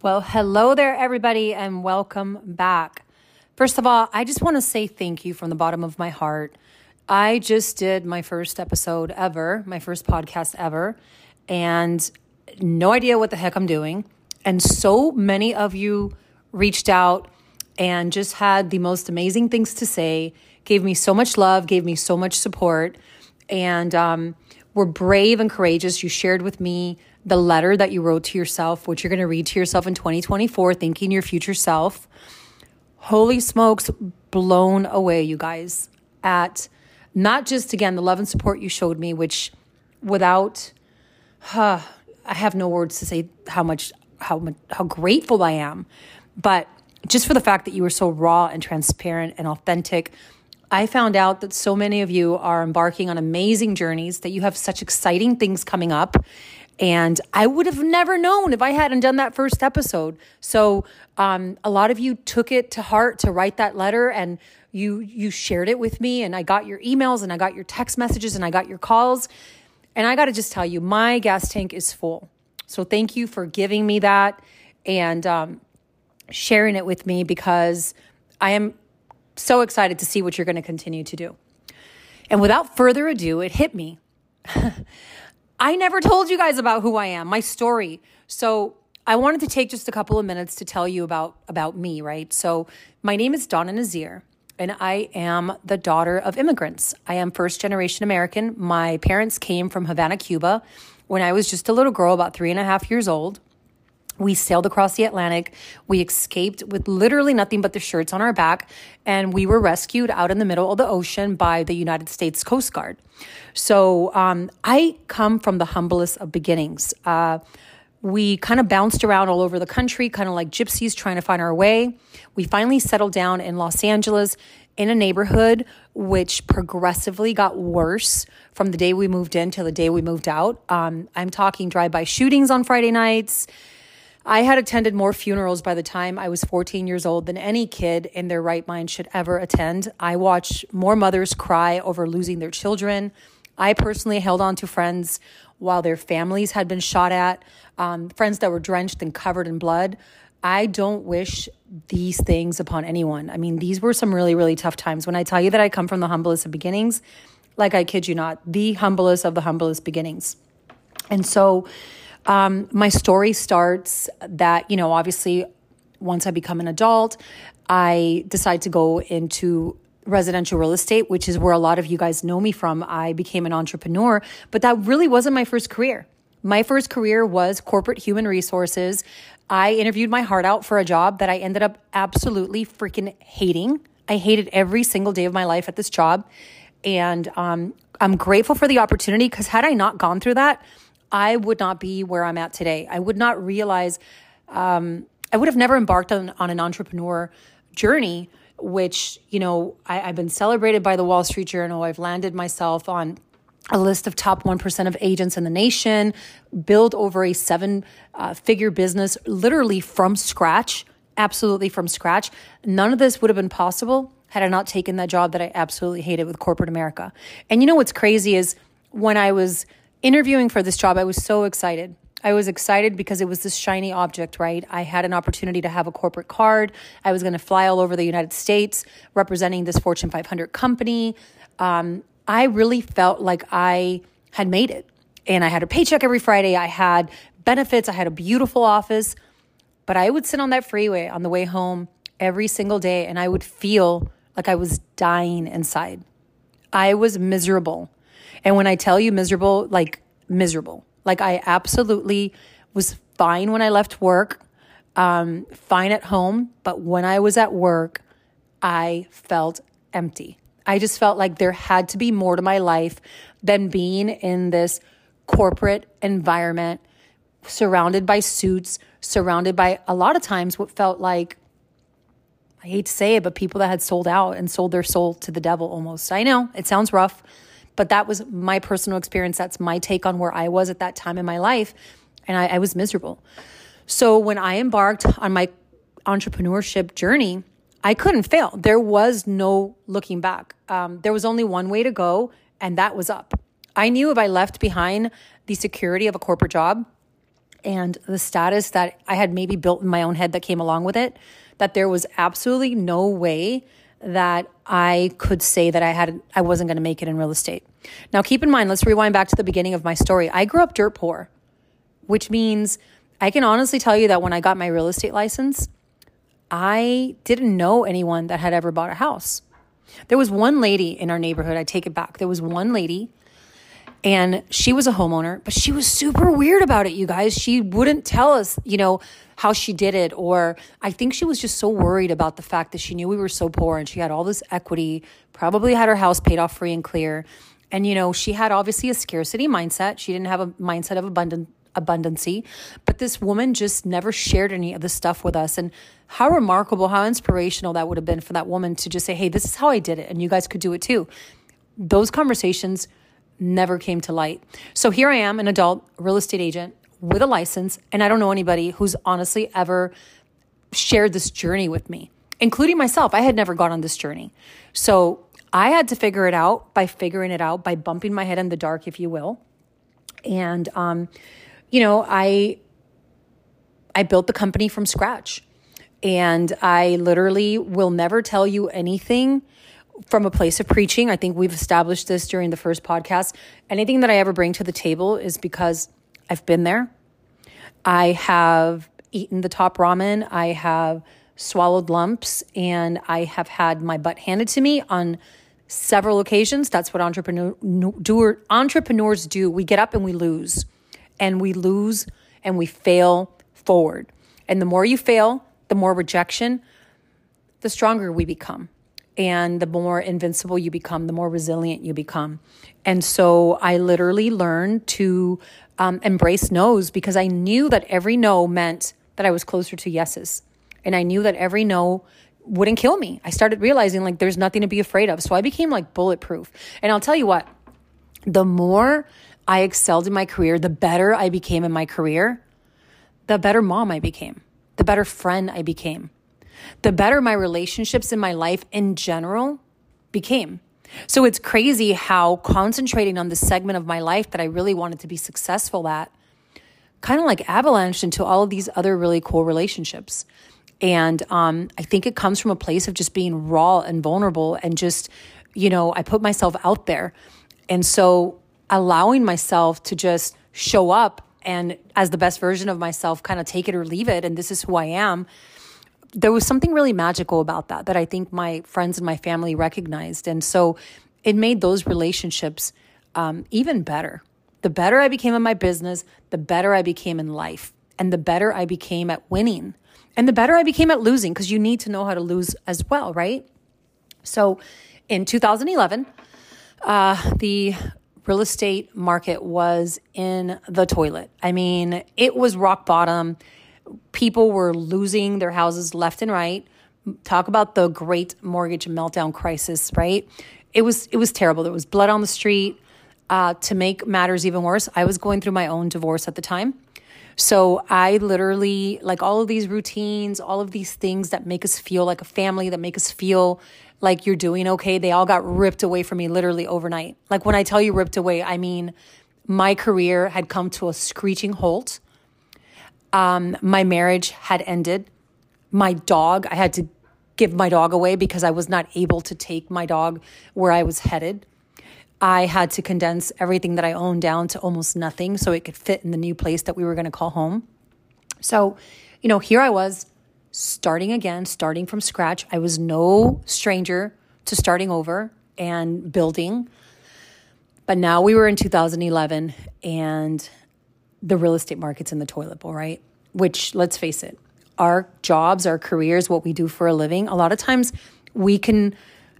Well, hello there, everybody, and welcome back. First of all, I just want to say thank you from the bottom of my heart. I just did my first episode ever, my first podcast ever, and no idea what the heck I'm doing. And so many of you reached out and just had the most amazing things to say, gave me so much love, gave me so much support, and um, were brave and courageous. You shared with me the letter that you wrote to yourself, which you're going to read to yourself in 2024, thinking your future self. Holy smokes, blown away, you guys, at not just, again, the love and support you showed me, which without, huh, I have no words to say how much, how much, how grateful I am. But just for the fact that you were so raw and transparent and authentic, I found out that so many of you are embarking on amazing journeys, that you have such exciting things coming up, and I would have never known if I hadn't done that first episode. So um, a lot of you took it to heart to write that letter and you you shared it with me and I got your emails and I got your text messages and I got your calls. And I got to just tell you, my gas tank is full. So thank you for giving me that and um, sharing it with me because I am so excited to see what you're going to continue to do. And without further ado, it hit me. I never told you guys about who I am, my story. So I wanted to take just a couple of minutes to tell you about about me, right? So my name is Donna Nazir, and I am the daughter of immigrants. I am first generation American. My parents came from Havana, Cuba, when I was just a little girl, about three and a half years old. We sailed across the Atlantic. We escaped with literally nothing but the shirts on our back, and we were rescued out in the middle of the ocean by the United States Coast Guard. So um, I come from the humblest of beginnings. Uh, we kind of bounced around all over the country, kind of like gypsies trying to find our way. We finally settled down in Los Angeles in a neighborhood which progressively got worse from the day we moved in to the day we moved out. Um, I'm talking drive by shootings on Friday nights I had attended more funerals by the time I was 14 years old than any kid in their right mind should ever attend. I watched more mothers cry over losing their children. I personally held on to friends while their families had been shot at, um, friends that were drenched and covered in blood. I don't wish these things upon anyone. I mean, these were some really, really tough times. When I tell you that I come from the humblest of beginnings, like I kid you not, the humblest of the humblest beginnings. And so, um, my story starts that, you know, obviously, once I become an adult, I decide to go into residential real estate, which is where a lot of you guys know me from. I became an entrepreneur, but that really wasn't my first career. My first career was corporate human resources. I interviewed my heart out for a job that I ended up absolutely freaking hating. I hated every single day of my life at this job. And um, I'm grateful for the opportunity because had I not gone through that, I would not be where I'm at today. I would not realize, um, I would have never embarked on, on an entrepreneur journey, which, you know, I, I've been celebrated by the Wall Street Journal. I've landed myself on a list of top 1% of agents in the nation, build over a seven uh, figure business literally from scratch, absolutely from scratch. None of this would have been possible had I not taken that job that I absolutely hated with corporate America. And you know what's crazy is when I was interviewing for this job, I was so excited. I was excited because it was this shiny object, right? I had an opportunity to have a corporate card. I was going to fly all over the United States representing this Fortune 500 company. Um, I really felt like I had made it. And I had a paycheck every Friday. I had benefits. I had a beautiful office. But I would sit on that freeway on the way home every single day and I would feel like I was dying inside. I was miserable. And when I tell you miserable, like miserable, like I absolutely was fine when I left work, um, fine at home. But when I was at work, I felt empty. I just felt like there had to be more to my life than being in this corporate environment, surrounded by suits, surrounded by a lot of times what felt like, I hate to say it, but people that had sold out and sold their soul to the devil almost. I know it sounds rough. But that was my personal experience. That's my take on where I was at that time in my life. And I, I was miserable. So when I embarked on my entrepreneurship journey, I couldn't fail. There was no looking back. Um, there was only one way to go, and that was up. I knew if I left behind the security of a corporate job, and the status that I had maybe built in my own head that came along with it, that there was absolutely no way that I could say that I had I wasn't going to make it in real estate. Now keep in mind, let's rewind back to the beginning of my story. I grew up dirt poor, which means I can honestly tell you that when I got my real estate license, I didn't know anyone that had ever bought a house. There was one lady in our neighborhood, I take it back. There was one lady and she was a homeowner, but she was super weird about it, you guys. She wouldn't tell us, you know, how she did it. Or I think she was just so worried about the fact that she knew we were so poor and she had all this equity, probably had her house paid off free and clear. And, you know, she had obviously a scarcity mindset. She didn't have a mindset of abundant abundancy. But this woman just never shared any of the stuff with us. And how remarkable, how inspirational that would have been for that woman to just say, hey, this is how I did it. And you guys could do it too. Those conversations never came to light. So here I am, an adult real estate agent with a license, and I don't know anybody who's honestly ever shared this journey with me, including myself. I had never gone on this journey. So I had to figure it out by figuring it out, by bumping my head in the dark, if you will. And, um, you know, I, I built the company from scratch. And I literally will never tell you anything from a place of preaching. I think we've established this during the first podcast. Anything that I ever bring to the table is because I've been there. I have eaten the top ramen. I have swallowed lumps and I have had my butt handed to me on several occasions. That's what entrepreneur, do, entrepreneurs do. We get up and we lose, and we lose and we fail forward. And the more you fail, the more rejection, the stronger we become and the more invincible you become, the more resilient you become. And so I literally learned to um, embrace no's because I knew that every no meant that I was closer to yeses. And I knew that every no wouldn't kill me. I started realizing like there's nothing to be afraid of. So I became like bulletproof. And I'll tell you what, the more I excelled in my career, the better I became in my career, the better mom I became, the better friend I became the better my relationships in my life in general became. So it's crazy how concentrating on the segment of my life that I really wanted to be successful at kind of like avalanched into all of these other really cool relationships. And um, I think it comes from a place of just being raw and vulnerable and just, you know, I put myself out there. And so allowing myself to just show up and as the best version of myself, kind of take it or leave it. And this is who I am there was something really magical about that that I think my friends and my family recognized. And so it made those relationships um, even better. The better I became in my business, the better I became in life, and the better I became at winning, and the better I became at losing, because you need to know how to lose as well, right? So in 2011, uh, the real estate market was in the toilet. I mean, it was rock bottom people were losing their houses left and right. Talk about the great mortgage meltdown crisis, right? It was it was terrible. There was blood on the street. Uh, to make matters even worse, I was going through my own divorce at the time. So I literally, like all of these routines, all of these things that make us feel like a family, that make us feel like you're doing okay, they all got ripped away from me literally overnight. Like when I tell you ripped away, I mean my career had come to a screeching halt. Um, my marriage had ended. My dog, I had to give my dog away because I was not able to take my dog where I was headed. I had to condense everything that I owned down to almost nothing so it could fit in the new place that we were going to call home. So, you know, here I was starting again, starting from scratch. I was no stranger to starting over and building. But now we were in 2011 and the real estate market's in the toilet bowl, right? Which, let's face it, our jobs, our careers, what we do for a living, a lot of times we can,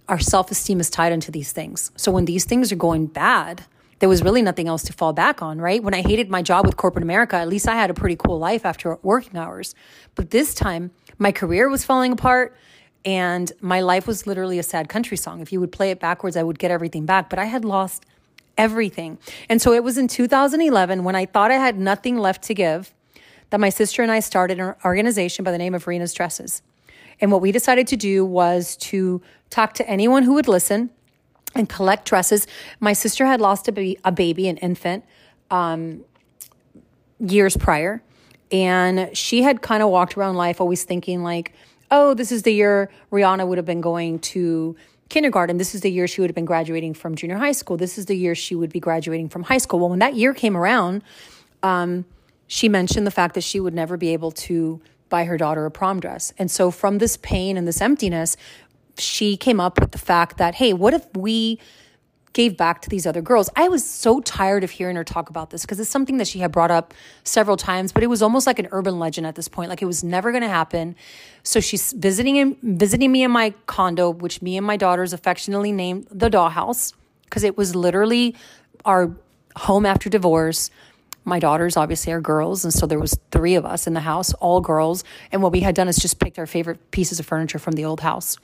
our self esteem is tied into these things. So when these things are going bad, there was really nothing else to fall back on, right? When I hated my job with corporate America, at least I had a pretty cool life after working hours. But this time, my career was falling apart and my life was literally a sad country song. If you would play it backwards, I would get everything back. But I had lost everything. And so it was in 2011 when I thought I had nothing left to give that my sister and I started an organization by the name of Rena's Dresses. And what we decided to do was to talk to anyone who would listen and collect dresses. My sister had lost a, baby, a baby an infant, um, years prior. And she had kind of walked around life always thinking, like, oh, this is the year Rihanna would have been going to kindergarten. This is the year she would have been graduating from junior high school. This is the year she would be graduating from high school. Well, when that year came around, um, she mentioned the fact that she would never be able to buy her daughter a prom dress. And so, from this pain and this emptiness, she came up with the fact that, hey, what if we gave back to these other girls. I was so tired of hearing her talk about this because it's something that she had brought up several times, but it was almost like an urban legend at this point. Like it was never going to happen. So she's visiting visiting me in my condo, which me and my daughters affectionately named the dollhouse because it was literally our home after divorce. My daughters obviously are girls, and so there was three of us in the house, all girls. And what we had done is just picked our favorite pieces of furniture from the old house.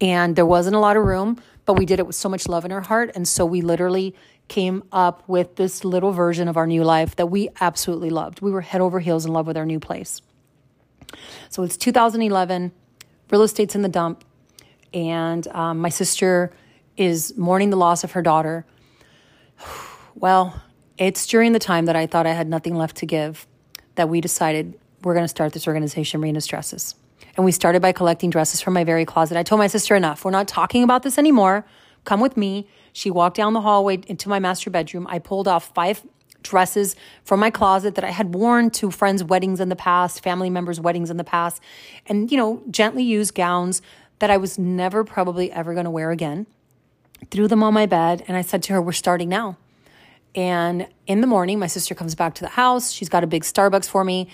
And there wasn't a lot of room but we did it with so much love in our heart. And so we literally came up with this little version of our new life that we absolutely loved. We were head over heels in love with our new place. So it's 2011, real estate's in the dump, and um, my sister is mourning the loss of her daughter. Well, it's during the time that I thought I had nothing left to give that we decided we're going to start this organization, Rena Dresses. And we started by collecting dresses from my very closet. I told my sister, enough. We're not talking about this anymore. Come with me. She walked down the hallway into my master bedroom. I pulled off five dresses from my closet that I had worn to friends' weddings in the past, family members' weddings in the past, and, you know, gently used gowns that I was never probably ever going to wear again. Threw them on my bed, and I said to her, We're starting now. And in the morning, my sister comes back to the house. She's got a big Starbucks for me.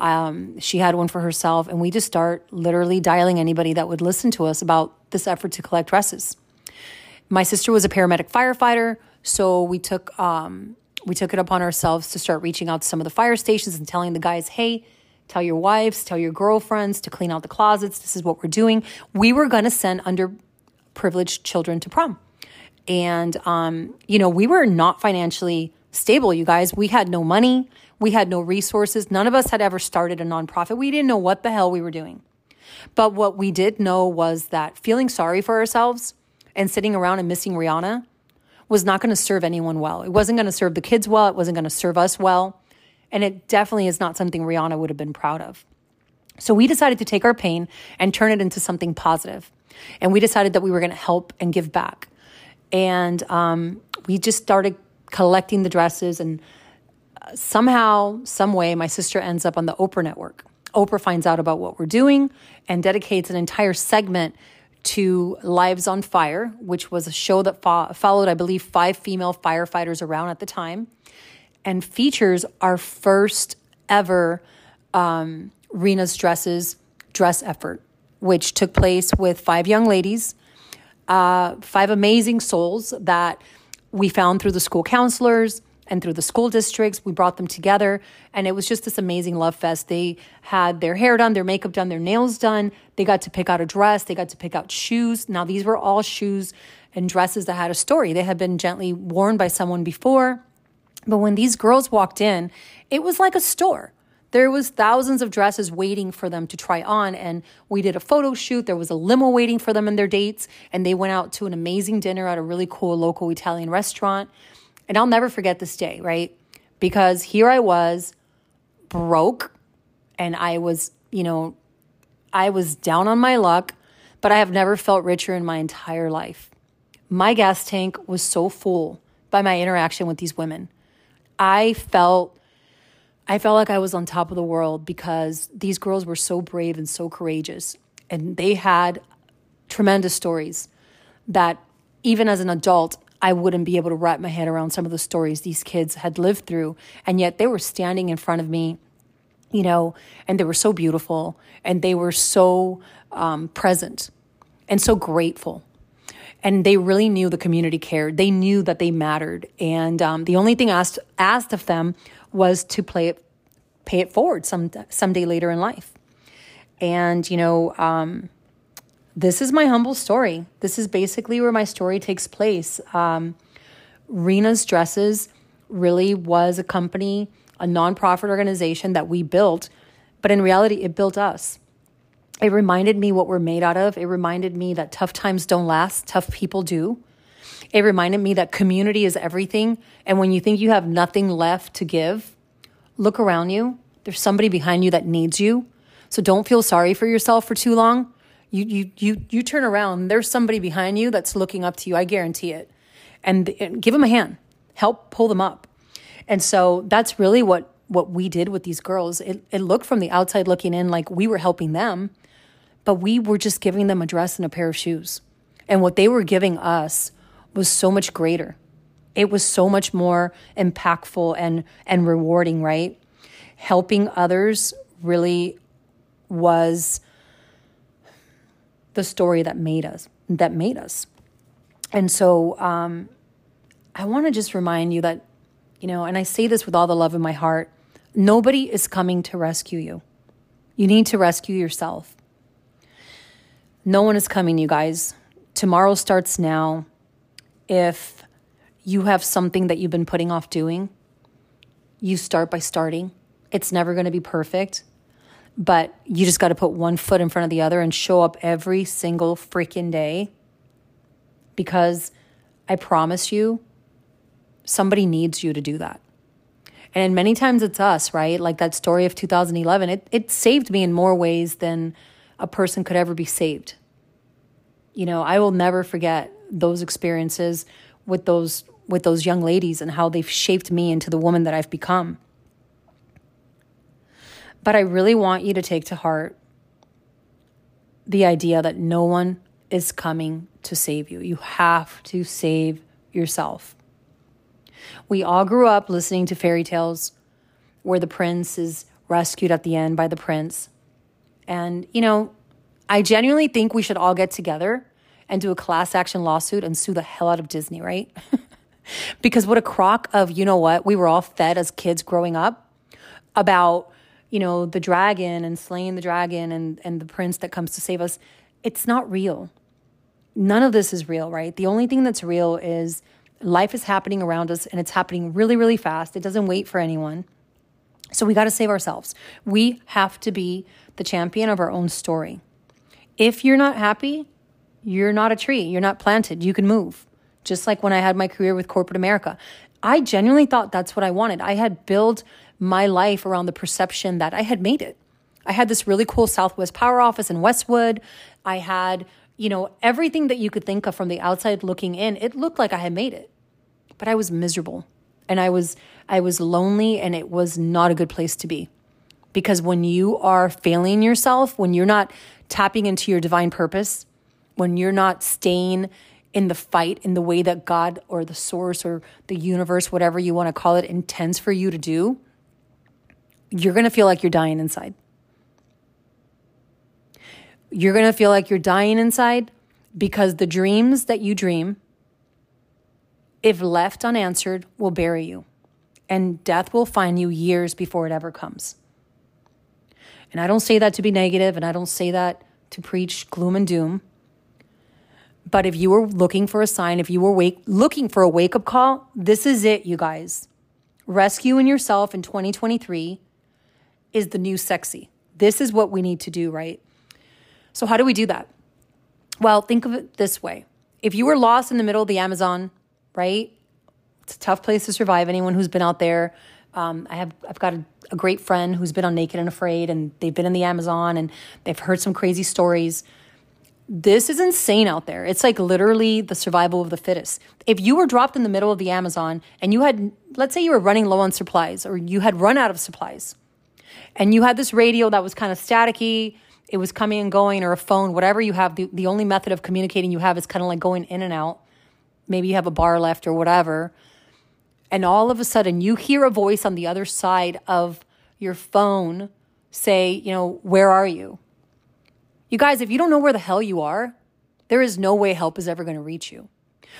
Um, she had one for herself, and we just start literally dialing anybody that would listen to us about this effort to collect dresses. My sister was a paramedic firefighter, so we took um, we took it upon ourselves to start reaching out to some of the fire stations and telling the guys, "Hey, tell your wives, tell your girlfriends to clean out the closets. This is what we're doing." We were going to send underprivileged children to prom, and um, you know we were not financially stable. You guys, we had no money. We had no resources. None of us had ever started a nonprofit. We didn't know what the hell we were doing. But what we did know was that feeling sorry for ourselves and sitting around and missing Rihanna was not going to serve anyone well. It wasn't going to serve the kids well. It wasn't going to serve us well. And it definitely is not something Rihanna would have been proud of. So we decided to take our pain and turn it into something positive. And we decided that we were going to help and give back. And um, we just started collecting the dresses and somehow, some way, my sister ends up on the Oprah network. Oprah finds out about what we're doing and dedicates an entire segment to Lives on Fire, which was a show that fo- followed, I believe, five female firefighters around at the time, and features our first ever um, Rena's Dresses dress effort, which took place with five young ladies, uh, five amazing souls that we found through the school counselors and through the school districts. We brought them together, and it was just this amazing love fest. They had their hair done, their makeup done, their nails done. They got to pick out a dress, they got to pick out shoes. Now, these were all shoes and dresses that had a story. They had been gently worn by someone before. But when these girls walked in, it was like a store. There was thousands of dresses waiting for them to try on and we did a photo shoot. There was a limo waiting for them and their dates and they went out to an amazing dinner at a really cool local Italian restaurant. And I'll never forget this day, right? Because here I was broke and I was, you know, I was down on my luck, but I have never felt richer in my entire life. My gas tank was so full by my interaction with these women. I felt I felt like I was on top of the world because these girls were so brave and so courageous and they had tremendous stories that even as an adult I wouldn't be able to wrap my head around some of the stories these kids had lived through. And yet they were standing in front of me, you know, and they were so beautiful and they were so um, present and so grateful. And they really knew the community cared. They knew that they mattered. And um, the only thing asked, asked of them was to play it, pay it forward some someday later in life. And, you know, um, this is my humble story. This is basically where my story takes place. Um, Rena's Dresses really was a company, a nonprofit organization that we built, but in reality, it built us. It reminded me what we're made out of. It reminded me that tough times don't last, tough people do. It reminded me that community is everything. And when you think you have nothing left to give, look around you There's somebody behind you that needs you. So don't feel sorry for yourself for too long. You you you you turn around, there's somebody behind you that's looking up to you. I guarantee it. And, and give them a hand. Help pull them up. And so that's really what what we did with these girls. It it looked from the outside looking in like we were helping them, but we were just giving them a dress and a pair of shoes. And what they were giving us was so much greater. It was so much more impactful and and rewarding, right? Helping others really was the story that made us that made us. And so um, I want to just remind you that, you know, and I say this with all the love in my heart nobody is coming to rescue you. You need to rescue yourself. No one is coming, you guys. Tomorrow starts now. If you have something that you've been putting off doing, you start by starting. It's never going to be perfect, but you just got to put one foot in front of the other and show up every single freaking day because I promise you, somebody needs you to do that. And many times it's us, right? Like that story of 2011, it, it saved me in more ways than a person could ever be saved. You know, I will never forget those experiences with those with those young ladies and how they've shaped me into the woman that I've become. But I really want you to take to heart the idea that no one is coming to save you. You have to save yourself. We all grew up listening to fairy tales where the prince is rescued at the end by the prince. And, you know, I genuinely think we should all get together and do a class action lawsuit and sue the hell out of Disney, right? because what a crock of, you know what, we were all fed as kids growing up about, you know, the dragon and slaying the dragon and, and the prince that comes to save us. It's not real. None of this is real, right? The only thing that's real is life is happening around us and it's happening really, really fast. It doesn't wait for anyone. So we got to save ourselves. We have to be the champion of our own story. If you're not happy, you're not a tree. You're not planted. You can move. Just like when I had my career with corporate America. I genuinely thought that's what I wanted. I had built my life around the perception that I had made it. I had this really cool Southwest Power office in Westwood. I had, you know, everything that you could think of from the outside looking in. It looked like I had made it. But I was miserable. And I was I was lonely and it was not a good place to be. Because when you are failing yourself, when you're not tapping into your divine purpose, when you're not staying in the fight in the way that God or the source or the universe, whatever you want to call it, intends for you to do, you're going to feel like you're dying inside. You're going to feel like you're dying inside because the dreams that you dream, if left unanswered, will bury you. And death will find you years before it ever comes. And I don't say that to be negative, and I don't say that to preach gloom and doom. But if you were looking for a sign, if you were wake, looking for a wake up call, this is it, you guys. Rescuing yourself in 2023 is the new sexy. This is what we need to do, right? So, how do we do that? Well, think of it this way if you were lost in the middle of the Amazon, right? It's a tough place to survive. Anyone who's been out there, um, I have I've got a, a great friend who's been on Naked and Afraid, and they've been in the Amazon, and they've heard some crazy stories this is insane out there. It's like literally the survival of the fittest. If you were dropped in the middle of the Amazon and you had, let's say you were running low on supplies or you had run out of supplies and you had this radio that was kind of staticky, it was coming and going, or a phone, whatever you have, the, the only method of communicating you have is kind of like going in and out. Maybe you have a bar left or whatever. And all of a sudden you hear a voice on the other side of your phone say, you know, where are you? You guys, if you don't know where the hell you are, there is no way help is ever going to reach you.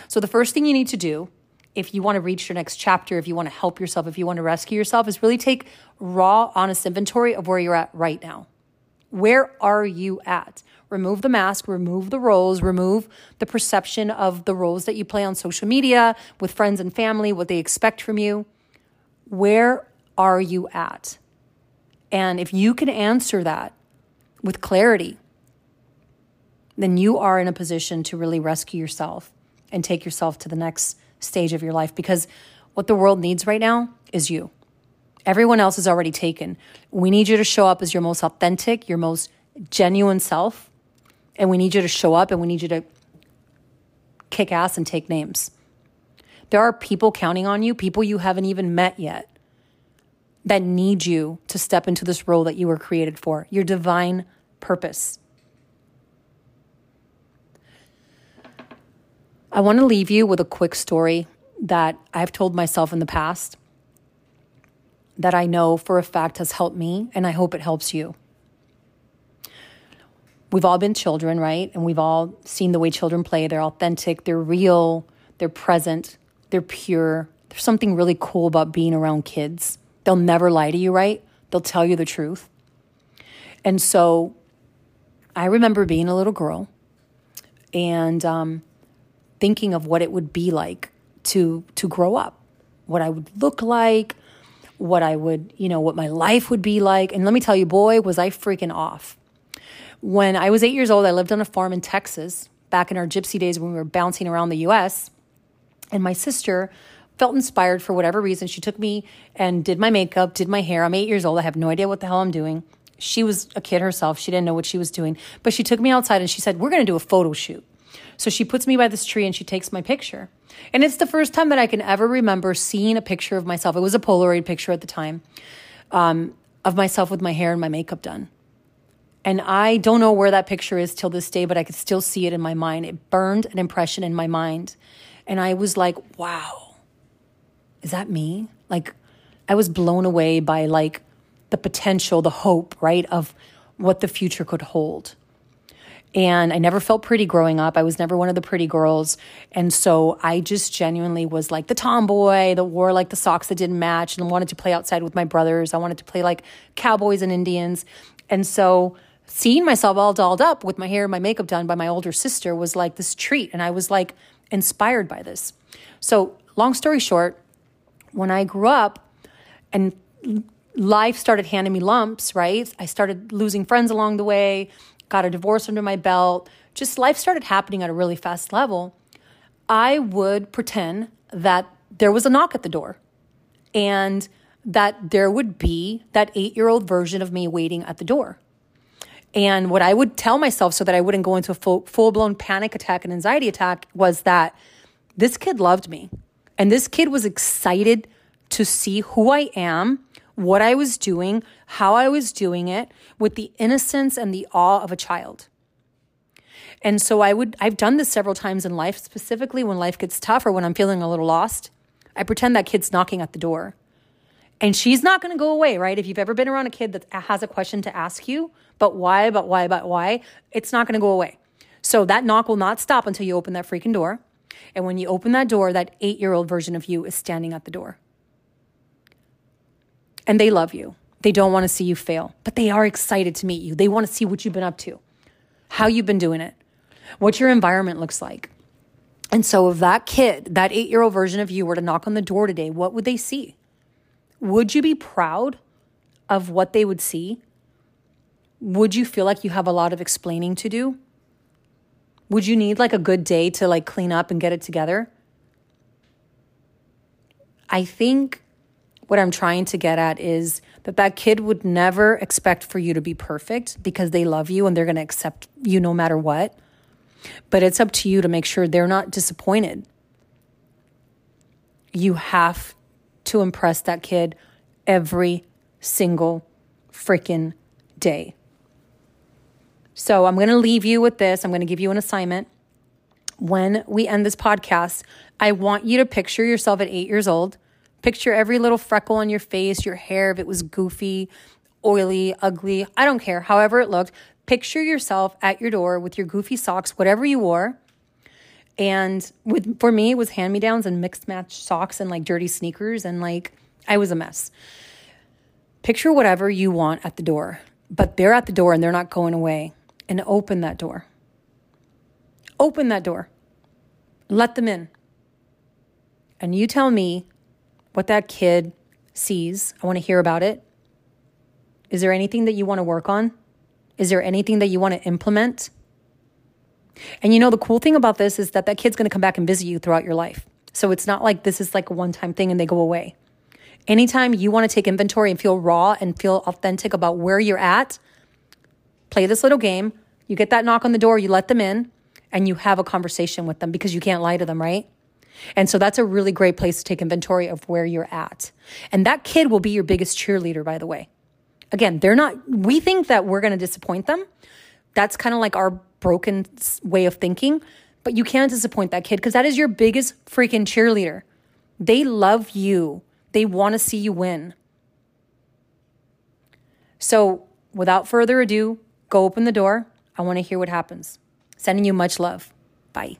So the first thing you need to do if you want to reach your next chapter, if you want to help yourself, if you want to rescue yourself, is really take raw, honest inventory of where you're at right now. Where are you at? Remove the mask, remove the roles, remove the perception of the roles that you play on social media with friends and family, what they expect from you. Where are you at? And if you can answer that with clarity, then you are in a position to really rescue yourself and take yourself to the next stage of your life because what the world needs right now is you. Everyone else is already taken. We need you to show up as your most authentic, your most genuine self. And we need you to show up and we need you to kick ass and take names. There are people counting on you, people you haven't even met yet, that need you to step into this role that you were created for, your divine purpose. I want to leave you with a quick story that I've told myself in the past that I know for a fact has helped me, and I hope it helps you. We've all been children, right? And we've all seen the way children play. They're authentic, they're real, they're present, they're pure. There's something really cool about being around kids. They'll never lie to you, right? They'll tell you the truth. And so I remember being a little girl and um, thinking of what it would be like to to grow up, what I would look like, what I would, you know, what my life would be like. And let me tell you, boy, was I freaking off. When I was eight years old, I lived on a farm in Texas back in our gypsy days when we were bouncing around the US. And my sister felt inspired for whatever reason. She took me and did my makeup, did my hair. I'm eight years old. I have no idea what the hell I'm doing. She was a kid herself. She didn't know what she was doing. But she took me outside and she said, We're going to do a photo shoot. So she puts me by this tree and she takes my picture. And it's the first time that I can ever remember seeing a picture of myself. It was a Polaroid picture at the time um, of myself with my hair and my makeup done. And I don't know where that picture is till this day, but I could still see it in my mind. It burned an impression in my mind. And I was like, wow, is that me? Like, I was blown away by like the potential, the hope, right, of what the future could hold. And I never felt pretty growing up. I was never one of the pretty girls. And so I just genuinely was like the tomboy that wore like the socks that didn't match and wanted to play outside with my brothers. I wanted to play like cowboys and Indians. And so seeing myself all dolled up with my hair and my makeup done by my older sister was like this treat. And I was like inspired by this. So, long story short, when I grew up and life started handing me lumps, right? I started losing friends along the way got a divorce under my belt, just life started happening at a really fast level, I would pretend that there was a knock at the door and that there would be that eight year old version of me waiting at the door. And what I would tell myself so that I wouldn't go into a full, blown panic attack and anxiety attack was that this kid loved me. And this kid was excited to see who I am what I was doing, how I was doing it with the innocence and the awe of a child. And so I would I've done this several times in life, specifically when life gets tough or when I'm feeling a little lost. I pretend that kid's knocking at the door. And she's not going to go away, right? If you've ever been around a kid that has a question to ask you, but why, but why, but why, it's not going to go away. So that knock will not stop until you open that freaking door. And when you open that door, that eight year old version of you is standing at the door and they love you. They don't want to see you fail, but they are excited to meet you. They want to see what you've been up to, how you've been doing it, what your environment looks like. And so, if that kid, that eight year old version of you, were to knock on the door today, what would they see? Would you be proud of what they would see? Would you feel like you have a lot of explaining to do? Would you need like a good day to like clean up and get it together? I think what I'm trying to get at is that that kid would never expect for you to be perfect because they love you and they're going to accept you no matter what. But it's up to you to make sure they're not disappointed. You have to impress that kid every single freaking day. So I'm going to leave you with this. I'm going to give you an assignment. When we end this podcast, I want you to picture yourself at eight years old Picture every little freckle on your face, your hair, if it was goofy, oily, ugly, I don't care, however it looked. Picture yourself at your door with your goofy socks, whatever you wore. And with for me, it was hand me downs and mixed match socks and like dirty sneakers, and like I was a mess. Picture whatever you want at the door, but they're at the door and they're not going away. And open that door. Open that door. Let them in. And you tell me what that kid sees. I want to hear about it. Is there anything that you want to work on? Is there anything that you want to implement? And you know, the cool thing about this is that that kid's going to come back and visit you throughout your life. So it's not like this is like a one time thing and they go away. Anytime you want to take inventory and feel raw and feel authentic about where you're at, play this little game. You get that knock on the door, you let them in, and you have a conversation with them because you can't lie to them, right? And so that's a really great place to take inventory of where you're at. And that kid will be your biggest cheerleader, by the way. Again, they're not, we think that we're going to disappoint them. That's kind of like our broken way of thinking. But you can't disappoint that kid because that is your biggest freaking cheerleader. They love you, they want to see you win. So, without further ado, go open the door. I want to hear what happens. Sending you much love. Bye.